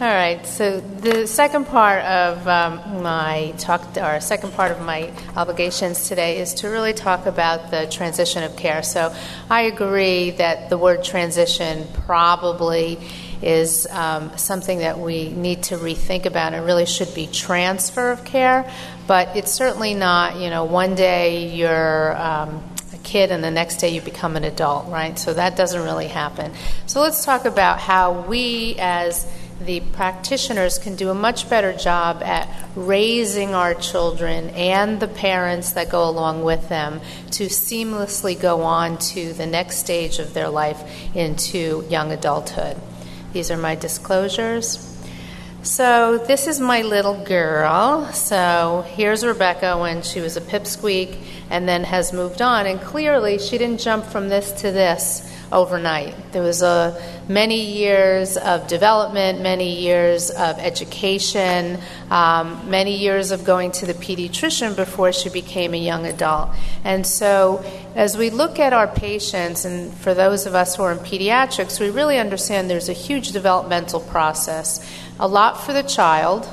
All right. So the second part of um, my talk, or second part of my obligations today, is to really talk about the transition of care. So I agree that the word transition probably is um, something that we need to rethink about. It really should be transfer of care, but it's certainly not. You know, one day you're um, a kid and the next day you become an adult, right? So that doesn't really happen. So let's talk about how we as the practitioners can do a much better job at raising our children and the parents that go along with them to seamlessly go on to the next stage of their life into young adulthood. These are my disclosures. So, this is my little girl. So, here's Rebecca when she was a pipsqueak and then has moved on. And clearly, she didn't jump from this to this overnight. There was a many years of development, many years of education, um, many years of going to the pediatrician before she became a young adult. And so, as we look at our patients, and for those of us who are in pediatrics, we really understand there's a huge developmental process. A lot for the child,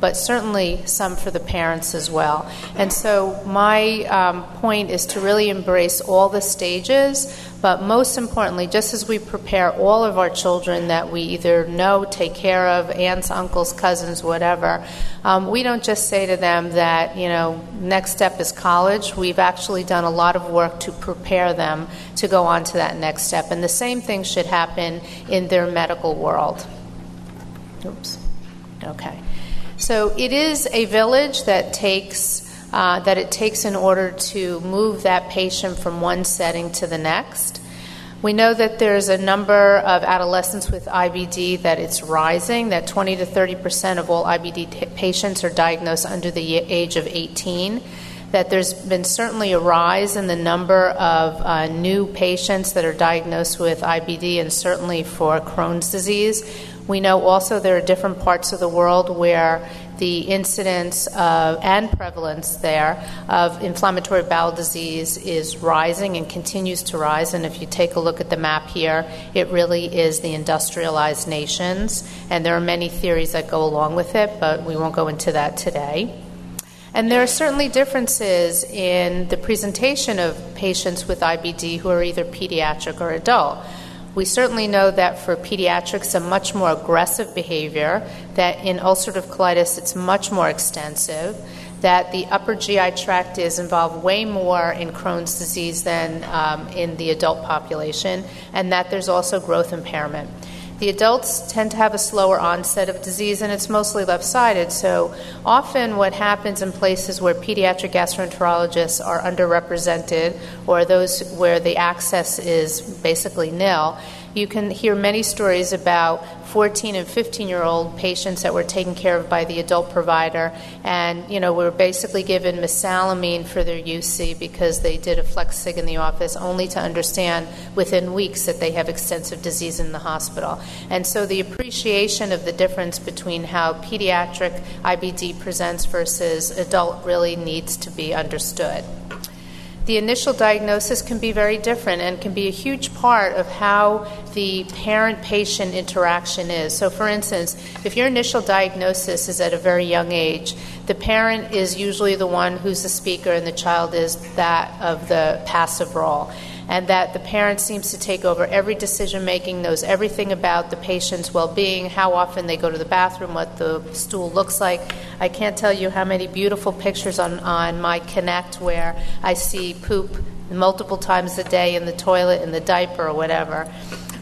but certainly some for the parents as well. And so, my um, point is to really embrace all the stages, but most importantly, just as we prepare all of our children that we either know, take care of, aunts, uncles, cousins, whatever, um, we don't just say to them that, you know, next step is college. We've actually done a lot of work to prepare them to go on to that next step. And the same thing should happen in their medical world. Oops. Okay. So it is a village that takes uh, that it takes in order to move that patient from one setting to the next. We know that there's a number of adolescents with IBD that it's rising, that 20 to 30 percent of all IBD t- patients are diagnosed under the age of 18, that there's been certainly a rise in the number of uh, new patients that are diagnosed with IBD and certainly for Crohn's disease. We know also there are different parts of the world where the incidence of, and prevalence there of inflammatory bowel disease is rising and continues to rise. And if you take a look at the map here, it really is the industrialized nations. And there are many theories that go along with it, but we won't go into that today. And there are certainly differences in the presentation of patients with IBD who are either pediatric or adult. We certainly know that for pediatrics, a much more aggressive behavior, that in ulcerative colitis, it's much more extensive, that the upper GI tract is involved way more in Crohn's disease than um, in the adult population, and that there's also growth impairment. The adults tend to have a slower onset of disease, and it's mostly left sided. So, often, what happens in places where pediatric gastroenterologists are underrepresented or those where the access is basically nil you can hear many stories about 14 and 15 year old patients that were taken care of by the adult provider. And you know were basically given mesalamine for their UC because they did a flex sig in the office only to understand within weeks that they have extensive disease in the hospital. And so the appreciation of the difference between how pediatric IBD presents versus adult really needs to be understood the initial diagnosis can be very different and can be a huge part of how the parent patient interaction is. So, for instance, if your initial diagnosis is at a very young age, the parent is usually the one who's the speaker and the child is that of the passive role and that the parent seems to take over every decision making, knows everything about the patient's well being, how often they go to the bathroom, what the stool looks like. I can't tell you how many beautiful pictures on, on my Connect where I see poop multiple times a day in the toilet, in the diaper, or whatever.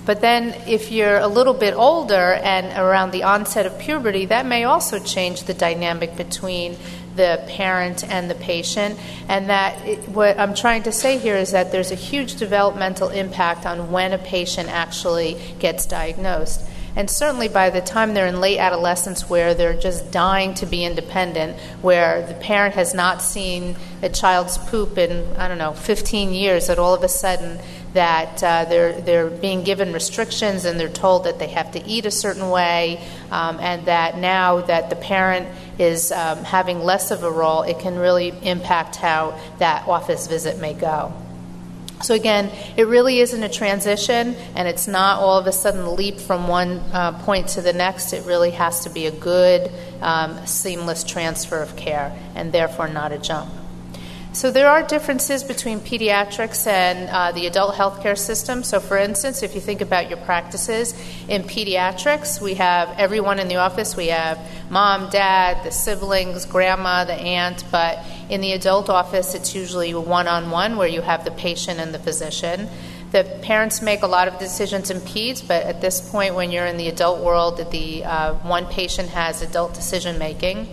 But then, if you're a little bit older and around the onset of puberty, that may also change the dynamic between the parent and the patient. And that it, what I'm trying to say here is that there's a huge developmental impact on when a patient actually gets diagnosed. And certainly by the time they're in late adolescence, where they're just dying to be independent, where the parent has not seen a child's poop in, I don't know, 15 years, that all of a sudden that uh, they're, they're being given restrictions and they're told that they have to eat a certain way, um, and that now that the parent is um, having less of a role, it can really impact how that office visit may go. So, again, it really isn't a transition, and it's not all of a sudden leap from one uh, point to the next. It really has to be a good, um, seamless transfer of care, and therefore not a jump. So there are differences between pediatrics and uh, the adult healthcare system. So, for instance, if you think about your practices in pediatrics, we have everyone in the office. We have mom, dad, the siblings, grandma, the aunt. But in the adult office, it's usually one-on-one where you have the patient and the physician. The parents make a lot of decisions in peds, but at this point, when you're in the adult world, the uh, one patient has adult decision making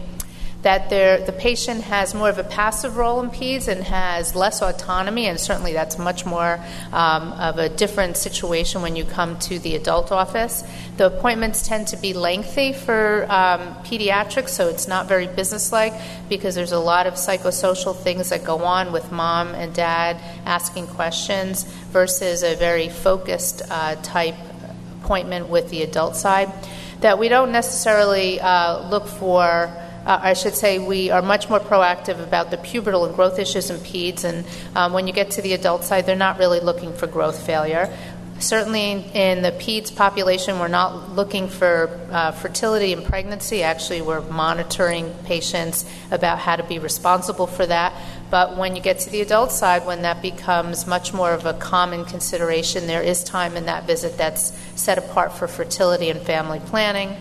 that the patient has more of a passive role in PEDS and has less autonomy, and certainly that's much more um, of a different situation when you come to the adult office. The appointments tend to be lengthy for um, pediatrics, so it's not very businesslike because there's a lot of psychosocial things that go on with mom and dad asking questions versus a very focused uh, type appointment with the adult side. That we don't necessarily uh, look for uh, I should say, we are much more proactive about the pubertal and growth issues in peds. And um, when you get to the adult side, they're not really looking for growth failure. Certainly, in the peds population, we're not looking for uh, fertility and pregnancy. Actually, we're monitoring patients about how to be responsible for that. But when you get to the adult side, when that becomes much more of a common consideration, there is time in that visit that's set apart for fertility and family planning.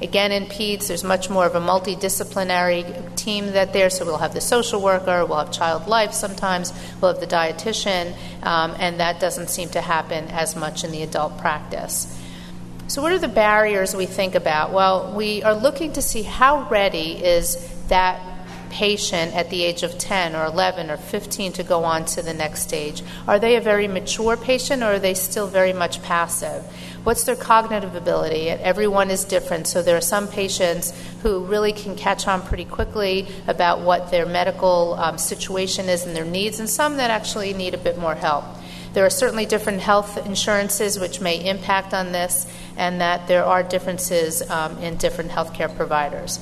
Again, in PEDS, there's much more of a multidisciplinary team that there. So we'll have the social worker, we'll have child life sometimes, we'll have the dietitian, um, and that doesn't seem to happen as much in the adult practice. So, what are the barriers we think about? Well, we are looking to see how ready is that patient at the age of 10 or 11 or 15 to go on to the next stage? Are they a very mature patient or are they still very much passive? What's their cognitive ability? Everyone is different, so there are some patients who really can catch on pretty quickly about what their medical um, situation is and their needs, and some that actually need a bit more help. There are certainly different health insurances which may impact on this, and that there are differences um, in different healthcare providers.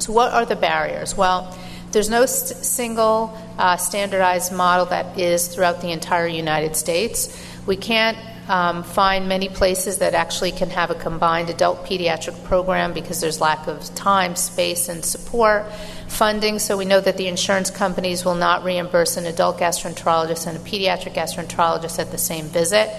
So, what are the barriers? Well, there's no st- single uh, standardized model that is throughout the entire United States. We can't um, find many places that actually can have a combined adult pediatric program because there's lack of time, space, and support. Funding, so we know that the insurance companies will not reimburse an adult gastroenterologist and a pediatric gastroenterologist at the same visit.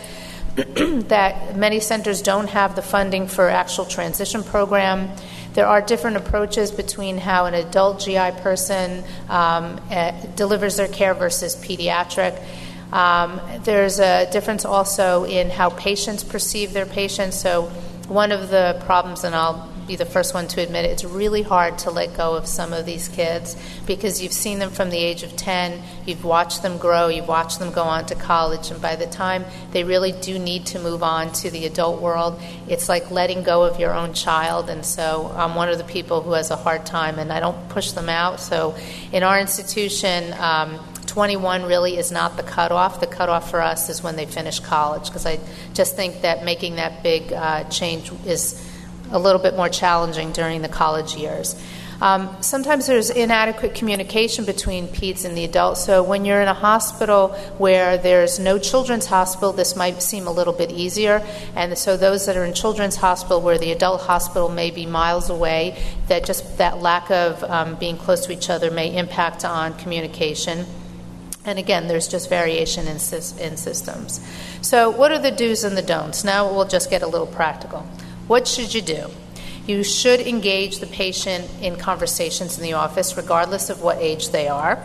that many centers don't have the funding for actual transition program. There are different approaches between how an adult GI person um, uh, delivers their care versus pediatric. Um, there's a difference also in how patients perceive their patients. So, one of the problems, and I'll be the first one to admit it, it's really hard to let go of some of these kids because you've seen them from the age of 10, you've watched them grow, you've watched them go on to college, and by the time they really do need to move on to the adult world, it's like letting go of your own child. And so I'm one of the people who has a hard time, and I don't push them out. So in our institution, um, 21 really is not the cutoff. The cutoff for us is when they finish college because I just think that making that big uh, change is a little bit more challenging during the college years. Um, sometimes there's inadequate communication between peds and the adults. So when you're in a hospital where there's no children's hospital, this might seem a little bit easier. And so those that are in children's hospital where the adult hospital may be miles away, that just that lack of um, being close to each other may impact on communication. And again, there's just variation in, in systems. So, what are the do's and the don'ts? Now we'll just get a little practical. What should you do? You should engage the patient in conversations in the office, regardless of what age they are.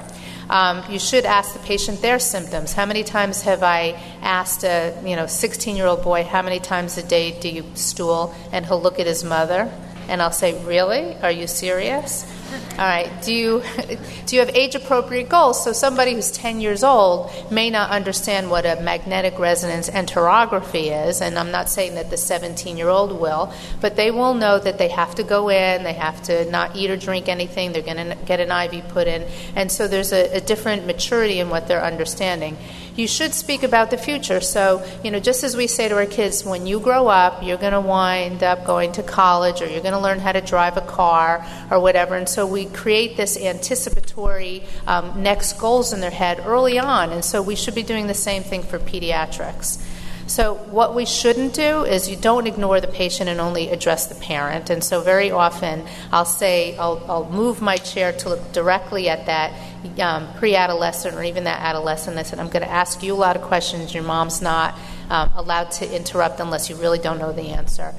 Um, you should ask the patient their symptoms. How many times have I asked a you know 16 year old boy how many times a day do you stool? And he'll look at his mother, and I'll say, "Really? Are you serious?" All right. Do you do you have age appropriate goals? So somebody who's 10 years old may not understand what a magnetic resonance enterography is, and I'm not saying that the 17 year old will, but they will know that they have to go in, they have to not eat or drink anything, they're going to get an IV put in, and so there's a, a different maturity in what they're understanding you should speak about the future. So, you know, just as we say to our kids, when you grow up, you're going to wind up going to college or you're going to learn how to drive a car or whatever. And so we create this anticipatory um, next goals in their head early on. And so we should be doing the same thing for pediatrics. So, what we shouldn't do is you don't ignore the patient and only address the parent. And so, very often, I'll say, I'll, I'll move my chair to look directly at that um, pre adolescent or even that adolescent. I said, I'm going to ask you a lot of questions. Your mom's not um, allowed to interrupt unless you really don't know the answer.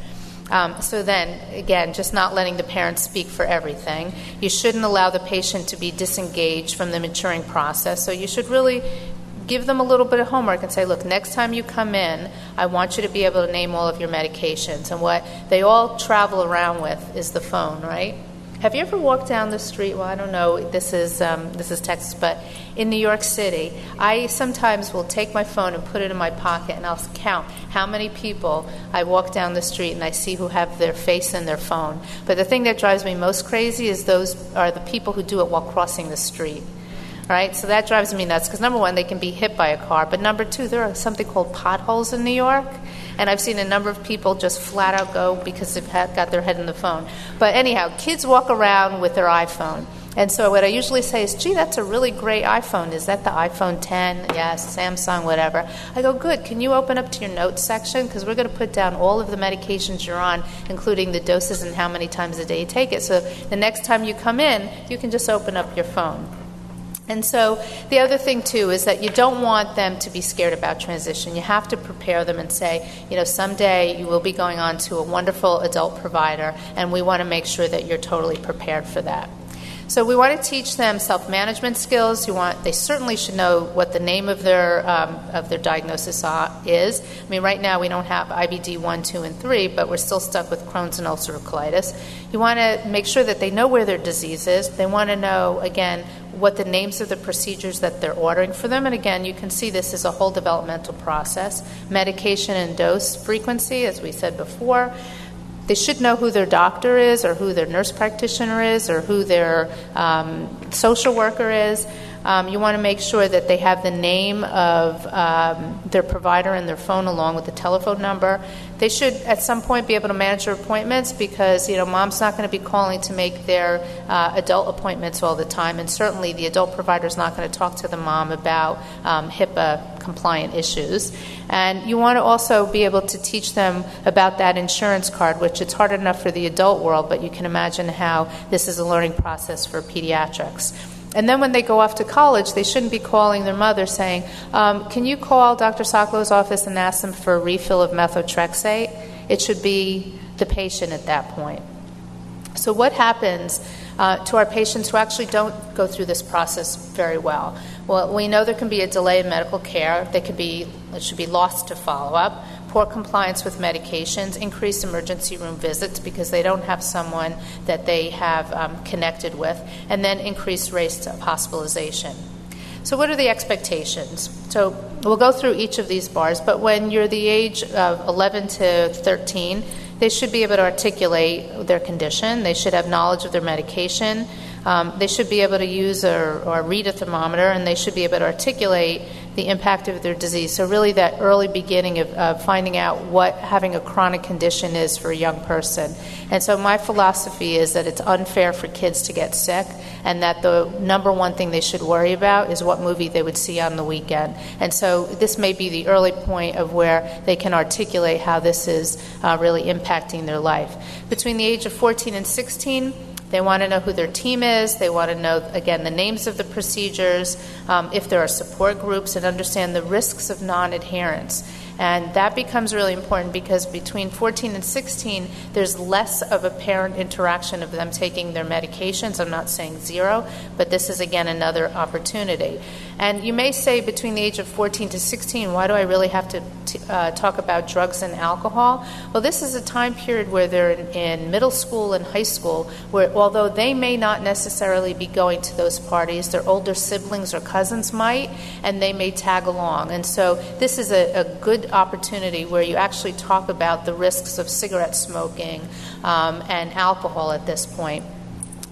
Um, so then, again, just not letting the parents speak for everything. You shouldn't allow the patient to be disengaged from the maturing process. So you should really give them a little bit of homework and say, look, next time you come in, I want you to be able to name all of your medications. And what they all travel around with is the phone, right? Have you ever walked down the street? Well, I don't know. This is um, this is Texas, but in New York City, I sometimes will take my phone and put it in my pocket, and I'll count how many people I walk down the street and I see who have their face in their phone. But the thing that drives me most crazy is those are the people who do it while crossing the street right? So that drives me nuts because number one, they can be hit by a car, but number two, there are something called potholes in New York, and I've seen a number of people just flat out go because they've got their head in the phone. But anyhow, kids walk around with their iPhone. And so what I usually say is, gee, that's a really great iPhone. Is that the iPhone 10? Yes, Samsung, whatever. I go, good. Can you open up to your notes section? Because we're going to put down all of the medications you're on, including the doses and how many times a day you take it. So the next time you come in, you can just open up your phone. And so the other thing too is that you don't want them to be scared about transition. You have to prepare them and say, you know, someday you will be going on to a wonderful adult provider, and we want to make sure that you're totally prepared for that. So we want to teach them self-management skills. You want they certainly should know what the name of their um, of their diagnosis is. I mean, right now we don't have IBD one, two, and three, but we're still stuck with Crohn's and ulcerative colitis. You want to make sure that they know where their disease is. They want to know again what the names of the procedures that they're ordering for them. And again, you can see this is a whole developmental process. Medication and dose frequency, as we said before. They should know who their doctor is, or who their nurse practitioner is, or who their um, social worker is. Um, you want to make sure that they have the name of um, their provider and their phone along with the telephone number. They should at some point be able to manage their appointments because you know mom's not going to be calling to make their uh, adult appointments all the time, and certainly the adult provider is not going to talk to the mom about um, HIPAA compliant issues. And you want to also be able to teach them about that insurance card, which it's hard enough for the adult world, but you can imagine how this is a learning process for pediatrics. And then when they go off to college, they shouldn't be calling their mother saying, um, Can you call Dr. Sockolow's office and ask them for a refill of methotrexate? It should be the patient at that point. So, what happens uh, to our patients who actually don't go through this process very well? Well, we know there can be a delay in medical care. They could be, it should be lost to follow up poor compliance with medications, increased emergency room visits because they don't have someone that they have um, connected with, and then increased rates of hospitalization. So, what are the expectations? So, we'll go through each of these bars, but when you're the age of 11 to 13, they should be able to articulate their condition, they should have knowledge of their medication. Um, they should be able to use or, or read a thermometer, and they should be able to articulate the impact of their disease. So, really, that early beginning of, finding out what having a chronic condition is for a young person. And so, my philosophy is that it's unfair for kids to get sick, and that the number one thing they should worry about is what movie they would see on the weekend. And so, this may be the early point of where they can articulate how this is uh, really impacting their life. Between the age of 14 and 16, they want to know who their team is. They want to know, again, the names of the procedures, um, if there are support groups, and understand the risks of non adherence. And that becomes really important because between 14 and 16, there's less of a parent interaction of them taking their medications. I'm not saying zero, but this is again another opportunity. And you may say between the age of 14 to 16, why do I really have to t- uh, talk about drugs and alcohol? Well, this is a time period where they're in, in middle school and high school, where although they may not necessarily be going to those parties, their older siblings or cousins might, and they may tag along. And so this is a, a good opportunity where you actually talk about the risks of cigarette smoking um, and alcohol at this point.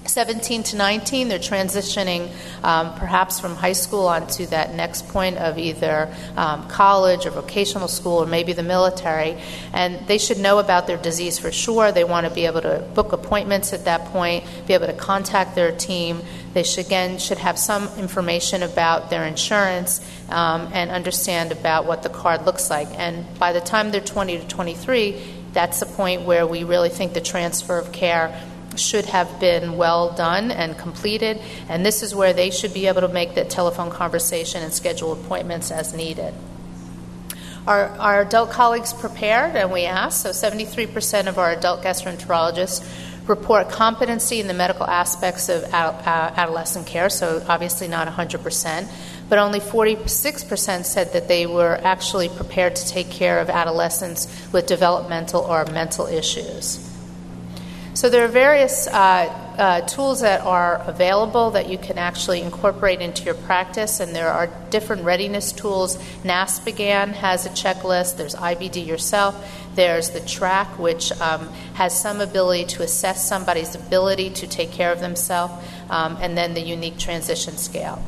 17 to 19, they're transitioning um, perhaps from high school onto that next point of either um, college or vocational school or maybe the military. And they should know about their disease for sure. They want to be able to book appointments at that point, be able to contact their team. They should, again should have some information about their insurance um, and understand about what the card looks like. And by the time they're 20 to 23, that's the point where we really think the transfer of care should have been well done and completed, and this is where they should be able to make that telephone conversation and schedule appointments as needed. Our, our adult colleagues prepared, and we asked, so 73% of our adult gastroenterologists report competency in the medical aspects of adolescent care, so obviously not 100%, but only 46% said that they were actually prepared to take care of adolescents with developmental or mental issues. So there are various uh, uh, tools that are available that you can actually incorporate into your practice, and there are different readiness tools. NASPGHAN has a checklist. There's IBD yourself. There's the TRAQ, which um, has some ability to assess somebody's ability to take care of themselves, um, and then the unique transition scale.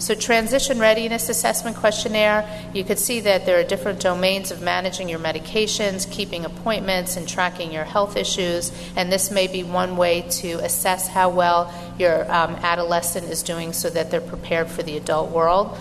So, transition readiness assessment questionnaire, you could see that there are different domains of managing your medications, keeping appointments, and tracking your health issues. And this may be one way to assess how well your um, adolescent is doing so that they're prepared for the adult world.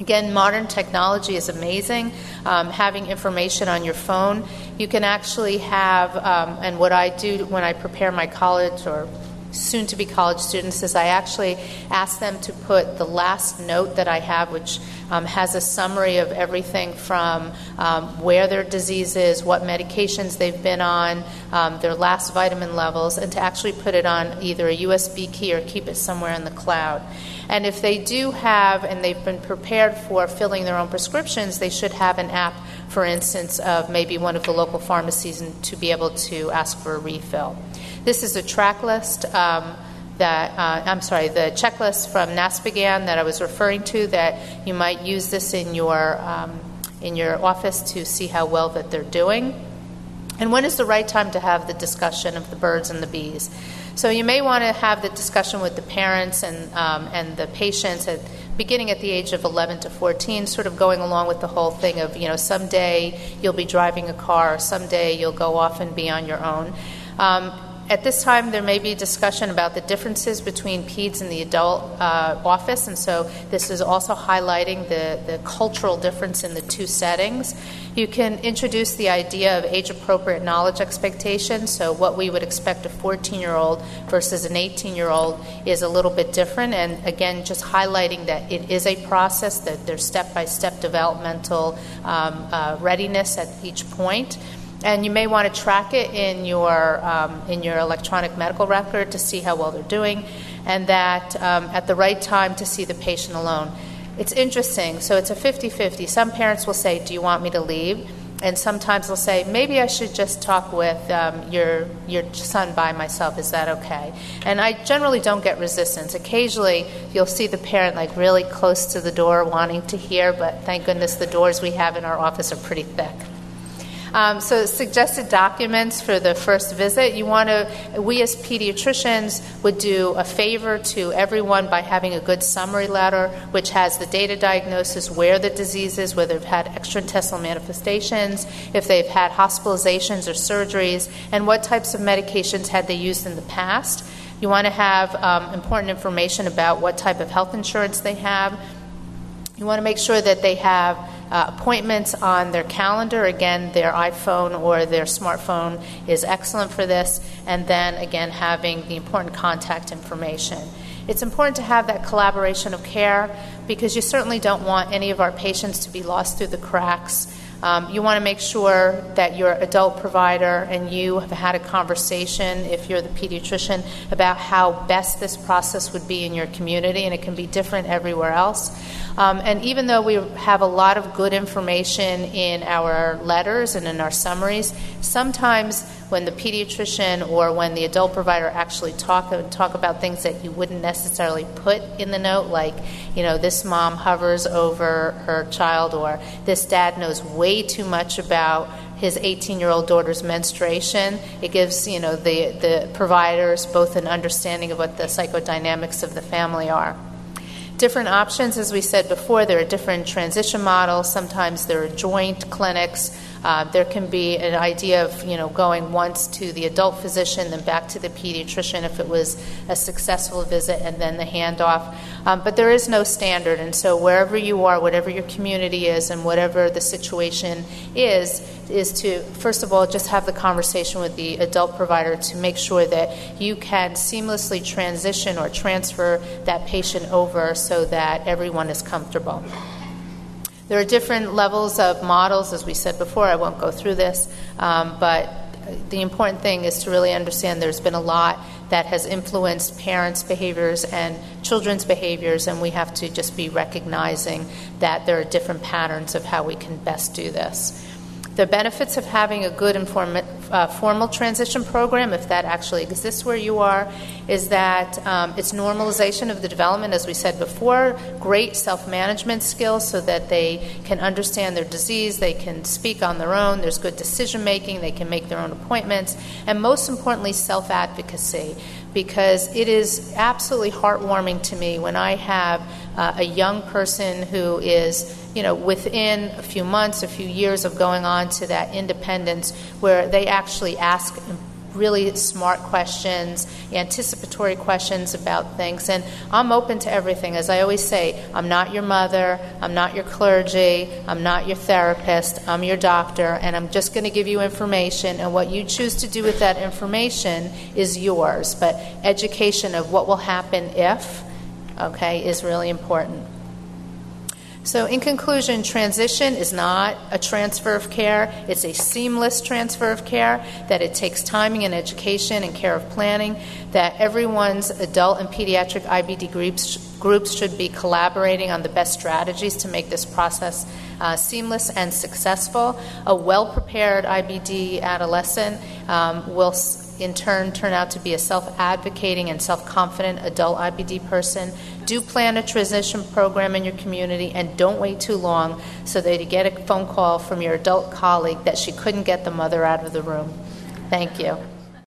Again, modern technology is amazing. Um, having information on your phone, you can actually have, um, and what I do when I prepare my college or soon to be college students is I actually ask them to put the last note that I have, which um, has a summary of everything from um, where their disease is, what medications they've been on, um, their last vitamin levels, and to actually put it on either a USB key or keep it somewhere in the cloud. And if they do have, and they've been prepared for filling their own prescriptions, they should have an app, for instance, of maybe one of the local pharmacies and to be able to ask for a refill. This is a track list. Um, that uh, I'm sorry, the checklist from NASPGHAN that I was referring to. That you might use this in your um, in your office to see how well that they're doing. And when is the right time to have the discussion of the birds and the bees? So you may want to have the discussion with the parents and um, and the patients at beginning at the age of 11 to 14, sort of going along with the whole thing of you know someday you'll be driving a car, someday you'll go off and be on your own. Um, at this time, there may be discussion about the differences between PEDS and the adult uh, office, and so this is also highlighting the, the cultural difference in the two settings. You can introduce the idea of age appropriate knowledge expectations. So, what we would expect a 14 year old versus an 18 year old is a little bit different. And again, just highlighting that it is a process, that there's step by step developmental um, uh, readiness at each point and you may want to track it in your um, in your electronic medical record to see how well they're doing, and that um, at the right time to see the patient alone. It's interesting. So it's a 50-50. Some parents will say, "Do you want me to leave?" And sometimes they'll say, "Maybe I should just talk with um, your your son by myself. Is that okay?" And I generally don't get resistance. Occasionally, you'll see the parent like really close to the door, wanting to hear, but thank goodness the doors we have in our office are pretty thick. Um, so, suggested documents for the first visit. You want to, we as pediatricians would do a favor to everyone by having a good summary letter, which has the data diagnosis, where the disease is, whether they've had extraintestinal manifestations, if they've had hospitalizations or surgeries, and what types of medications had they used in the past. You want to have um, important information about what type of health insurance they have. You want to make sure that they have uh, appointments on their calendar. Again, their iPhone or their smartphone is excellent for this. And then again, having the important contact information. It's important to have that collaboration of care because you certainly don't want any of our patients to be lost through the cracks. Um, you want to make sure that your adult provider and you have had a conversation, if you're the pediatrician, about how best this process would be in your community, and it can be different everywhere else. Um, and even though we have a lot of good information in our letters and in our summaries, sometimes when the pediatrician or when the adult provider actually talk talk about things that you wouldn't necessarily put in the note, like you know this mom hovers over her child, or this dad knows way too much about his 18-year-old daughter's menstruation. It gives you know the the providers both an understanding of what the psychodynamics of the family are different options, as we said before. There are different transition models. Sometimes there are joint clinics. Uh, there can be an idea of you know going once to the adult physician, then back to the pediatrician if it was a successful visit, and then the handoff. Um, but there is no standard, and so wherever you are, whatever your community is, and whatever the situation is, is to first of all just have the conversation with the adult provider to make sure that you can seamlessly transition or transfer that patient over so that everyone is comfortable. There are different levels of models, as we said before. I won't go through this, um, but the important thing is to really understand there's been a lot that has influenced parents' behaviors and children's behaviors, and we have to just be recognizing that there are different patterns of how we can best do this. The benefits of having a good inform- uh, formal transition program, if that actually exists where you are, is that um, it's normalization of the development, as we said before, great self management skills so that they can understand their disease, they can speak on their own, there's good decision making, they can make their own appointments, and most importantly, self advocacy because it is absolutely heartwarming to me when I have uh, a young person who is, you know, within a few months, a few years of going on to that independence, where they actually ask really smart questions, anticipatory questions about things. And I'm open to everything. As I always say, I'm not your mother, I'm not your clergy, I'm not your therapist, I'm your doctor, and I'm just going to give you information. And what you choose to do with that information is yours. But education of what will happen if, okay, is really important. So, in conclusion, transition is not a transfer of care, it's a seamless transfer of care, that it takes timing and education and care of planning, that everyone's adult and pediatric IBD groups, groups should be collaborating on the best strategies to make this process uh, seamless and successful. A well prepared IBD adolescent um, will in turn turn out to be a self advocating and self confident adult IBD person. Do plan a transition program in your community and don't wait too long so that you get a phone call from your adult colleague that she couldn't get the mother out of the room. Thank you.